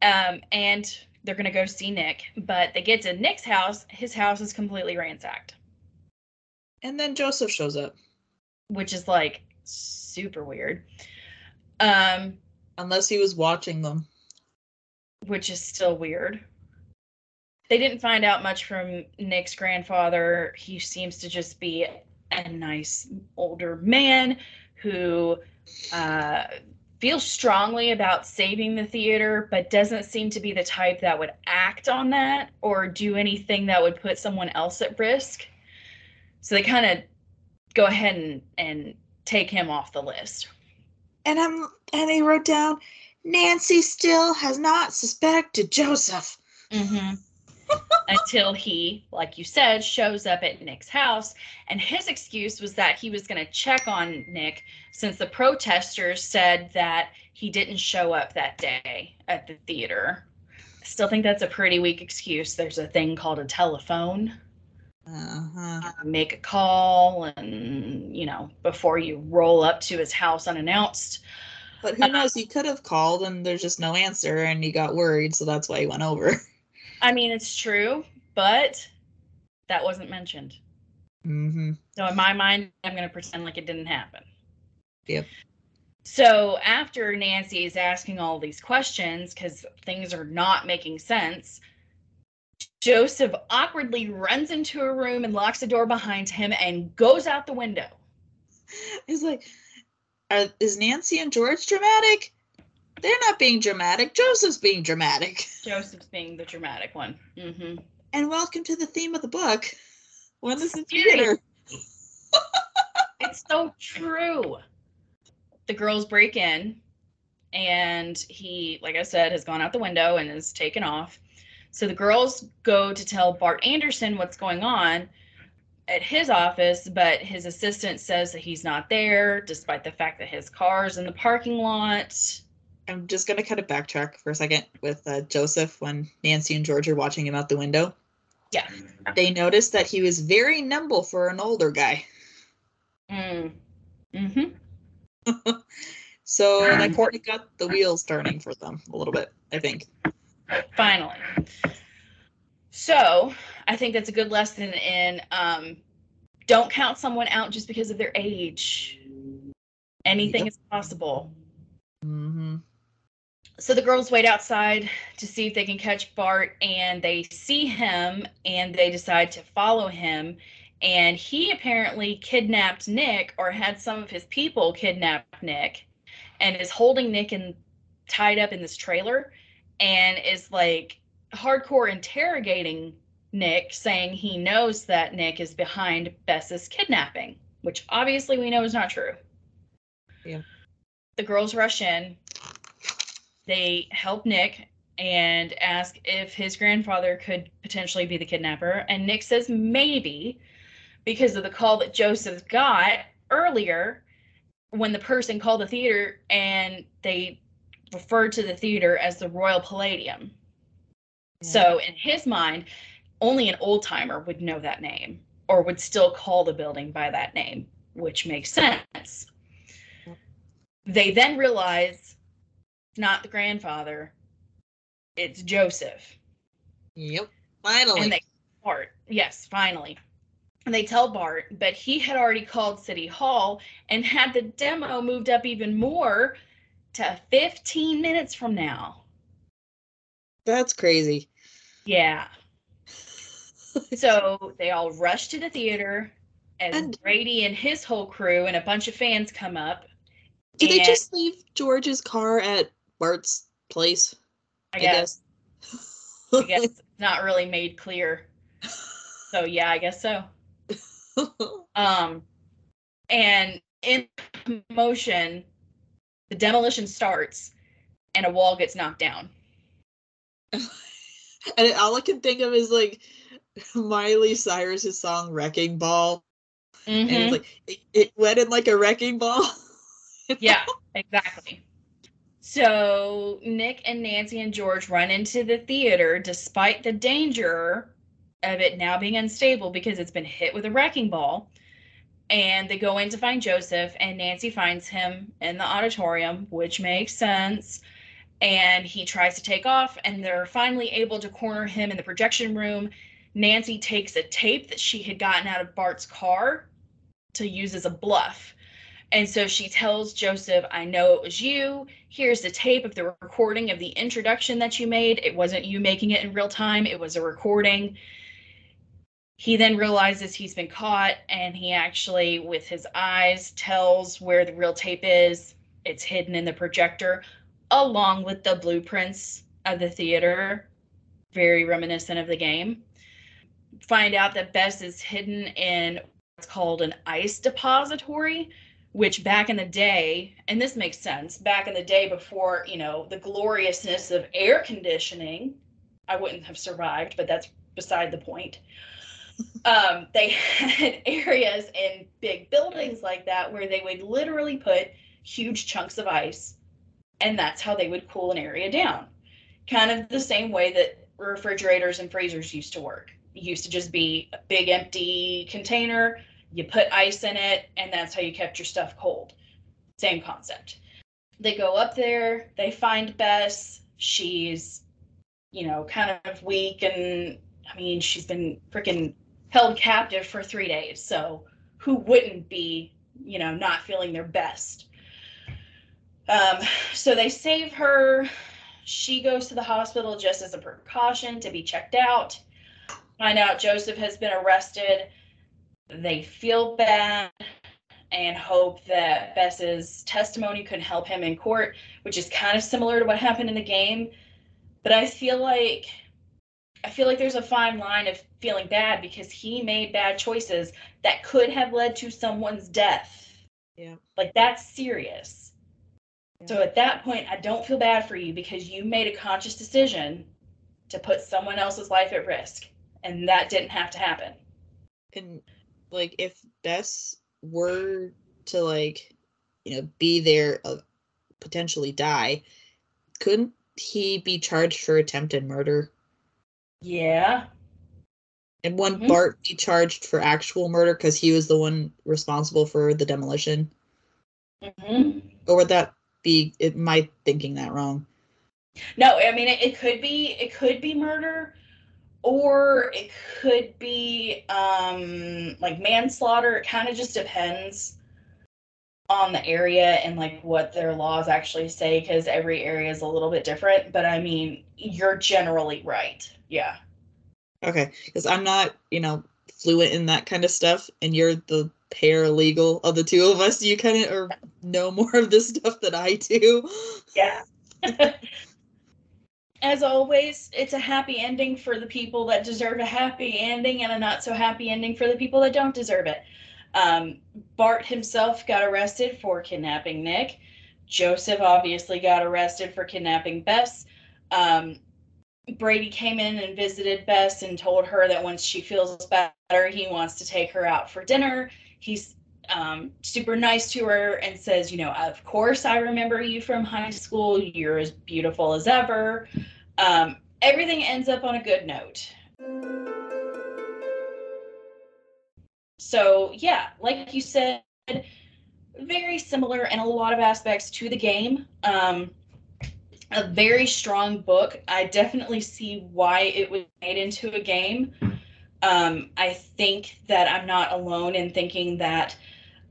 Um, and they're going to go see Nick. But they get to Nick's house. His house is completely ransacked, And then Joseph shows up. which is like super weird. Um, Unless he was watching them. which is still weird. They didn't find out much from Nick's grandfather. He seems to just be a nice older man who uh, feels strongly about saving the theater, but doesn't seem to be the type that would act on that or do anything that would put someone else at risk. So they kind of go ahead and, and take him off the list. And I'm and he wrote down Nancy still has not suspected Joseph. Mm-hmm. Until he, like you said, shows up at Nick's house. And his excuse was that he was going to check on Nick since the protesters said that he didn't show up that day at the theater. I still think that's a pretty weak excuse. There's a thing called a telephone. Uh-huh. Make a call, and, you know, before you roll up to his house unannounced. But who knows? He could have called and there's just no answer and he got worried, so that's why he went over. I mean, it's true, but that wasn't mentioned. Mm-hmm. So in my mind, I'm going to pretend like it didn't happen. Yep. So after Nancy is asking all these questions because things are not making sense, Joseph awkwardly runs into a room and locks the door behind him and goes out the window. He's like, Are, is Nancy and George dramatic? They're not being dramatic. Joseph's being dramatic. Joseph's being the dramatic one. hmm And welcome to the theme of the book. When is the Scary. theater? It's so true. The girls break in, and he, like I said, has gone out the window and is taken off. So the girls go to tell Bart Anderson what's going on at his office, but his assistant says that he's not there, despite the fact that his car's in the parking lot. I'm just gonna kind of backtrack for a second with uh, Joseph when Nancy and George are watching him out the window. Yeah. They noticed that he was very nimble for an older guy. Mm. hmm So that Courtney got the wheels turning for them a little bit, I think. Finally. So I think that's a good lesson in um, don't count someone out just because of their age. Anything Yep. is possible. Mm-hmm. So the girls wait outside to see if they can catch Bart, and they see him and they decide to follow him. And he apparently kidnapped Nick or had some of his people kidnap Nick and is holding Nick and tied up in this trailer and is like hardcore interrogating Nick, saying he knows that Nick is behind Bess's kidnapping, which obviously we know is not true. Yeah. The girls rush in. They help Nick and ask if his grandfather could potentially be the kidnapper. And Nick says maybe because of the call that Joseph got earlier when the person called the theater and they referred to the theater as the Royal Palladium. So in his mind, only an old timer would know that name or would still call the building by that name, which makes sense. They then realize it's not the grandfather, it's Joseph. Yep. Finally. And they Bart, yes, finally. And they tell Bart, but he had already called City Hall and had the demo moved up even more to 15 minutes from now. That's crazy. Yeah. So they all rush to the theater as And- Brady and his whole crew and a bunch of fans come up. Did they just leave George's car at Bart's place? I guess, I I guess it's not really made clear. So yeah, I guess so. Um, and in motion, the demolition starts, and a wall gets knocked down. and all I can think of is like Miley Cyrus's song "Wrecking Ball," and Mhm. it's like it, it went in like a wrecking ball. yeah, exactly. So Nick and Nancy and George run into the theater despite the danger of it now being unstable because it's been hit with a wrecking ball. And they go in to find Joseph, and Nancy finds him in the auditorium, which makes sense. And he tries to take off, and they're finally able to corner him in the projection room. Nancy takes a tape that she had gotten out of Bart's car to use as a bluff. And so she tells Joseph, I know it was you. Here's the tape of the recording of the introduction that you made. It wasn't you making it in real time, it was a recording. He then realizes he's been caught and he actually, with his eyes, tells where the real tape is. It's hidden in the projector, along with the blueprints of the theater, very reminiscent of the game. Find out that Bess is hidden in what's called an ice depository, which back in the day, and this makes sense, back in the day before, you know, the gloriousness of air conditioning, I wouldn't have survived, but that's beside the point. Um, they had areas in big buildings like that where they would literally put huge chunks of ice, and that's how they would cool an area down. Kind of the same way that refrigerators and freezers used to work. It used to just be a big empty container you put ice in it and that's how you kept your stuff cold same concept they go up there they find bess she's you know kind of weak and i mean she's been freaking held captive for three days. So who wouldn't be you know not feeling their best? Um, so they save her. She goes to the hospital just as a precaution to be checked out. Find out joseph has been arrested. They feel bad and hope that Bess's testimony could help him in court, which is kind of similar to what happened in the game. But I feel like I feel like there's a fine line of feeling bad because he made bad choices that could have led to someone's death. Yeah. Like that's serious. Yeah. So at that point, I don't feel bad for you because you made a conscious decision to put someone else's life at risk. And that didn't have to happen. And like if Bess were to like, you know, be there, uh, potentially die, couldn't he be charged for attempted murder? Yeah. And wouldn't Mhm. Bart be charged for actual murder because he was the one responsible for the demolition? hmm Or would that be it my thinking that wrong. No, I mean it, it could be it could be murder, or it could be um like manslaughter. It kind of just depends on the area and like what their laws actually say because every area is a little bit different. But I mean, you're generally right. Yeah. Okay, because I'm not, you know, fluent in that kind of stuff, and you're the paralegal of the two of us. You kind of or know more of this stuff than I do. Yeah. As always, it's a happy ending for the people that deserve a happy ending and a not so happy ending for the people that don't deserve it. Um, Bart himself got arrested for kidnapping Nick. Joseph obviously got arrested for kidnapping Bess. Um, Brady came in and visited Bess and told her that once she feels better, he wants to take her out for dinner. He's um, super nice to her and says, You know, of course I remember you from high school. You're as beautiful as ever. Um, everything ends up on a good note. So, yeah, like you said, very similar in a lot of aspects to the game. Um, a very strong book. I definitely see why it was made into a game. Um, I think that I'm not alone in thinking that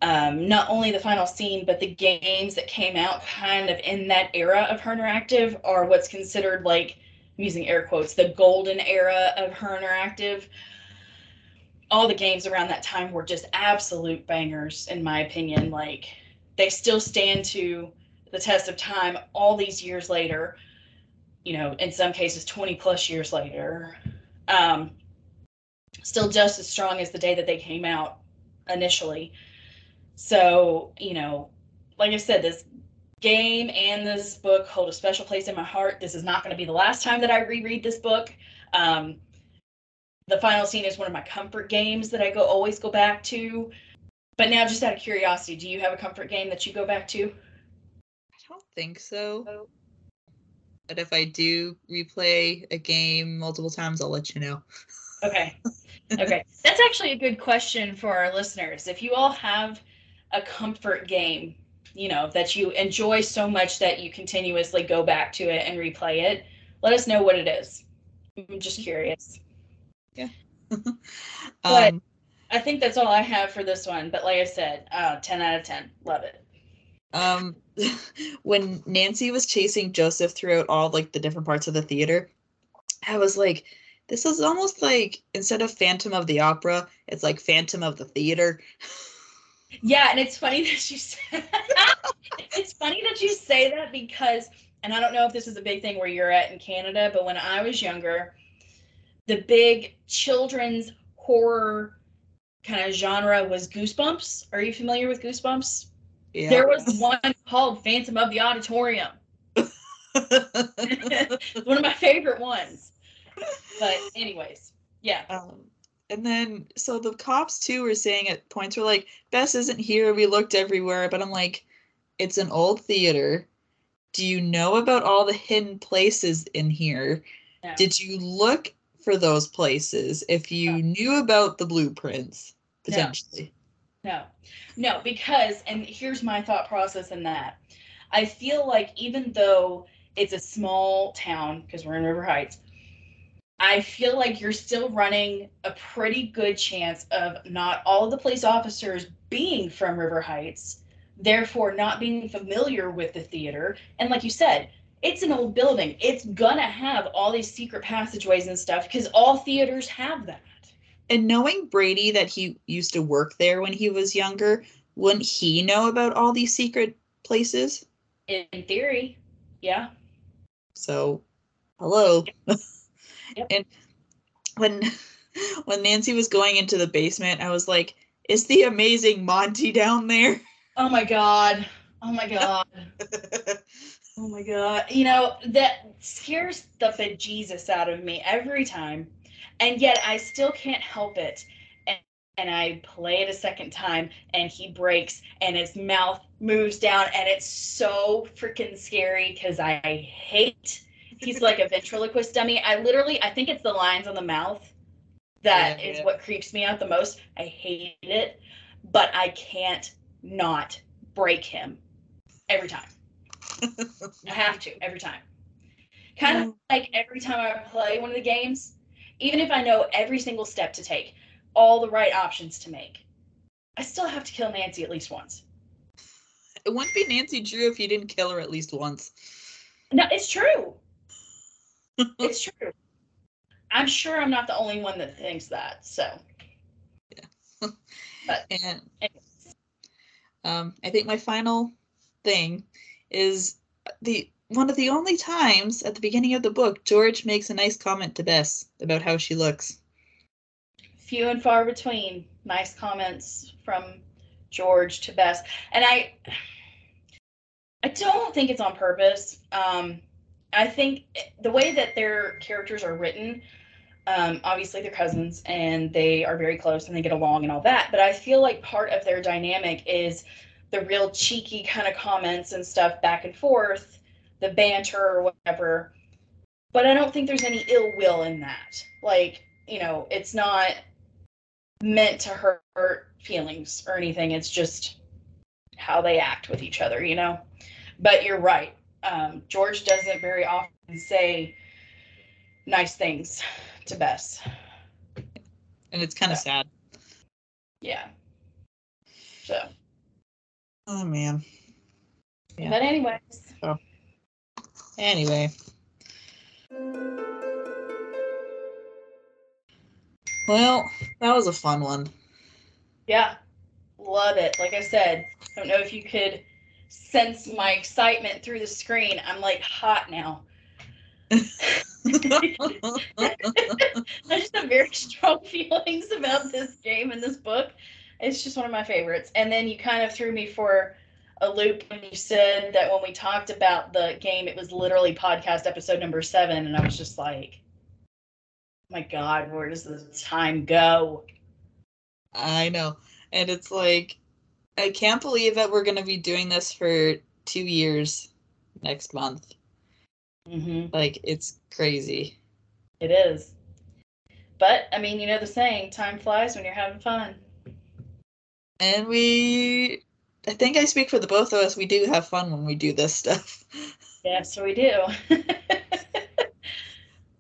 um, not only the final scene, but the games that came out kind of in that era of Her Interactive are what's considered like, I'm using air quotes, the golden era of Her Interactive. All the games around that time were just absolute bangers, in my opinion. Like, they still stand to the test of time all these years later, you know, in some cases 20 plus years later. Um, still just as strong as the day that they came out initially. So, you know, like I said, this game and this book hold a special place in my heart. This is not going to be the last time that I reread this book. Um, the final scene is one of my comfort games that I go always go back to. But now, just out of curiosity, do you have a comfort game that you go back to? I don't think so. But if I do replay a game multiple times, I'll let you know. Okay. Okay. That's actually a good question for our listeners. If you all have a comfort game, you know, that you enjoy so much that you continuously go back to it and replay it, let us know what it is. I'm just curious. Yeah. But um, I think that's all I have for this one. But like I said, uh, 10 out of 10. Love it. Um, when Nancy was chasing Joseph throughout all like the different parts of the theater, I was like, this is almost like instead of Phantom of the Opera, it's like Phantom of the Theater. Yeah, and it's funny that you say it's funny that you say that because and I don't know if this is a big thing where you're at in Canada, but when I was younger, the big children's horror kind of genre was Goosebumps. Are you familiar with Goosebumps? Yeah. There was one called Phantom of the Auditorium. one of my favorite ones. But anyways, yeah. um, and then so the cops too were saying at points were like, Bess isn't here. We looked everywhere, but I'm like, it's an old theater. Do you know about all the hidden places in here? No. Did you look for those places if you No. knew about the blueprints potentially? No, no, because, and here's my thought process in that. I feel like even though it's a small town, because we're in River Heights, I feel like you're still running a pretty good chance of not all of the police officers being from River Heights, therefore not being familiar with the theater. And like you said, it's an old building. It's gonna have all these secret passageways and stuff because all theaters have that. And knowing Brady that he used to work there when he was younger, wouldn't he know about all these secret places? In theory, yeah. So, hello. Yep. and when when Nancy was going into the basement, I was like, "Is the amazing Monty down there?" Oh my god. Oh my god. Oh my god. You know, that scares the bejesus out of me every time. And yet I still can't help it. And, and I play it a second time and he breaks and his mouth moves down and it's so freaking scary because I hate he's like a ventriloquist dummy. I literally I think it's the lines on the mouth that Yeah, is yeah. what creeps me out the most. I hate it, but I can't not break him every time. I have to every time. Kind of mm. like every time I play one of the games, even if I know every single step to take, all the right options to make, I still have to kill Nancy at least once. It wouldn't be Nancy Drew if you didn't kill her at least once. No, it's true. it's true. I'm sure I'm not the only one that thinks that. So, yeah. but and um, I think my final thing is the one of the only times at the beginning of the book George makes a nice comment to Bess about how she looks. Few and far between nice comments from George to Bess, and I, I don't think it's on purpose. Um, I think the way that their characters are written, um, obviously they're cousins and they are very close and they get along and all that. But I feel like part of their dynamic is the real cheeky kind of comments and stuff back and forth, the banter or whatever. But I don't think there's any ill will in that. Like, you know, it's not meant to hurt feelings or anything. It's just how they act with each other, you know? But you're right. Um, George doesn't very often say nice things to Bess. And it's kind of yeah. sad. Yeah. So. Oh man. Yeah. But anyways. Anyway. Well, that was a fun one. Yeah. Love it. Like I said, I don't know if you could sense my excitement through the screen. I'm like hot now. I just have very strong feelings about this game and this book. It's just one of my favorites. And then you kind of threw me for a loop when you said that when we talked about the game, it was literally podcast episode number seven. And I was just like, oh my God, where does the time go? I know. And it's like, I can't believe that we're going to be doing this for two years next month. Mm-hmm. Like, it's crazy. It is. But, I mean, you know the saying time flies when you're having fun. And we, I think I speak for the both of us, we do have fun when we do this stuff. Yes, we do.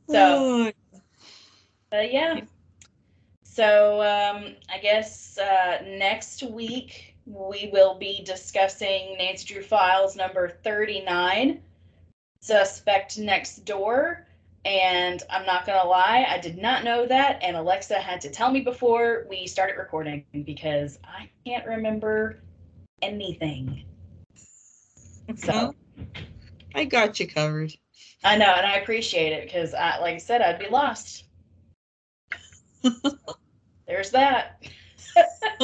so, uh, yeah. So, um, I guess uh, next week we will be discussing Nancy Drew Files number 39, Suspect Next Door. And I'm not going to lie, I did not know that. And Alexa had to tell me before we started recording because I can't remember anything. So I got you covered. I know, and I appreciate it because, I, like I said, I'd be lost. There's that.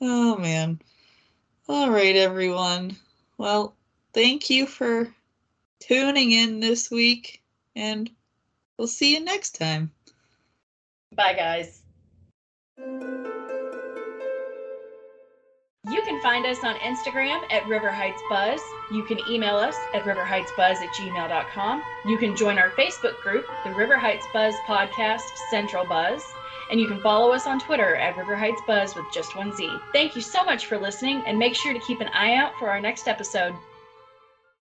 oh, man. All right, everyone. Well, thank you for tuning in this week, and we'll see you next time. Bye, guys. You can find us on Instagram at River Heights Buzz. You can email us at riverheightsbuzz at gmail.com. You can join our Facebook group, the River Heights Buzz Podcast Central Buzz. And you can follow us on Twitter at River Heights Buzz with just one Z. Thank you so much for listening, and make sure to keep an eye out for our next episode.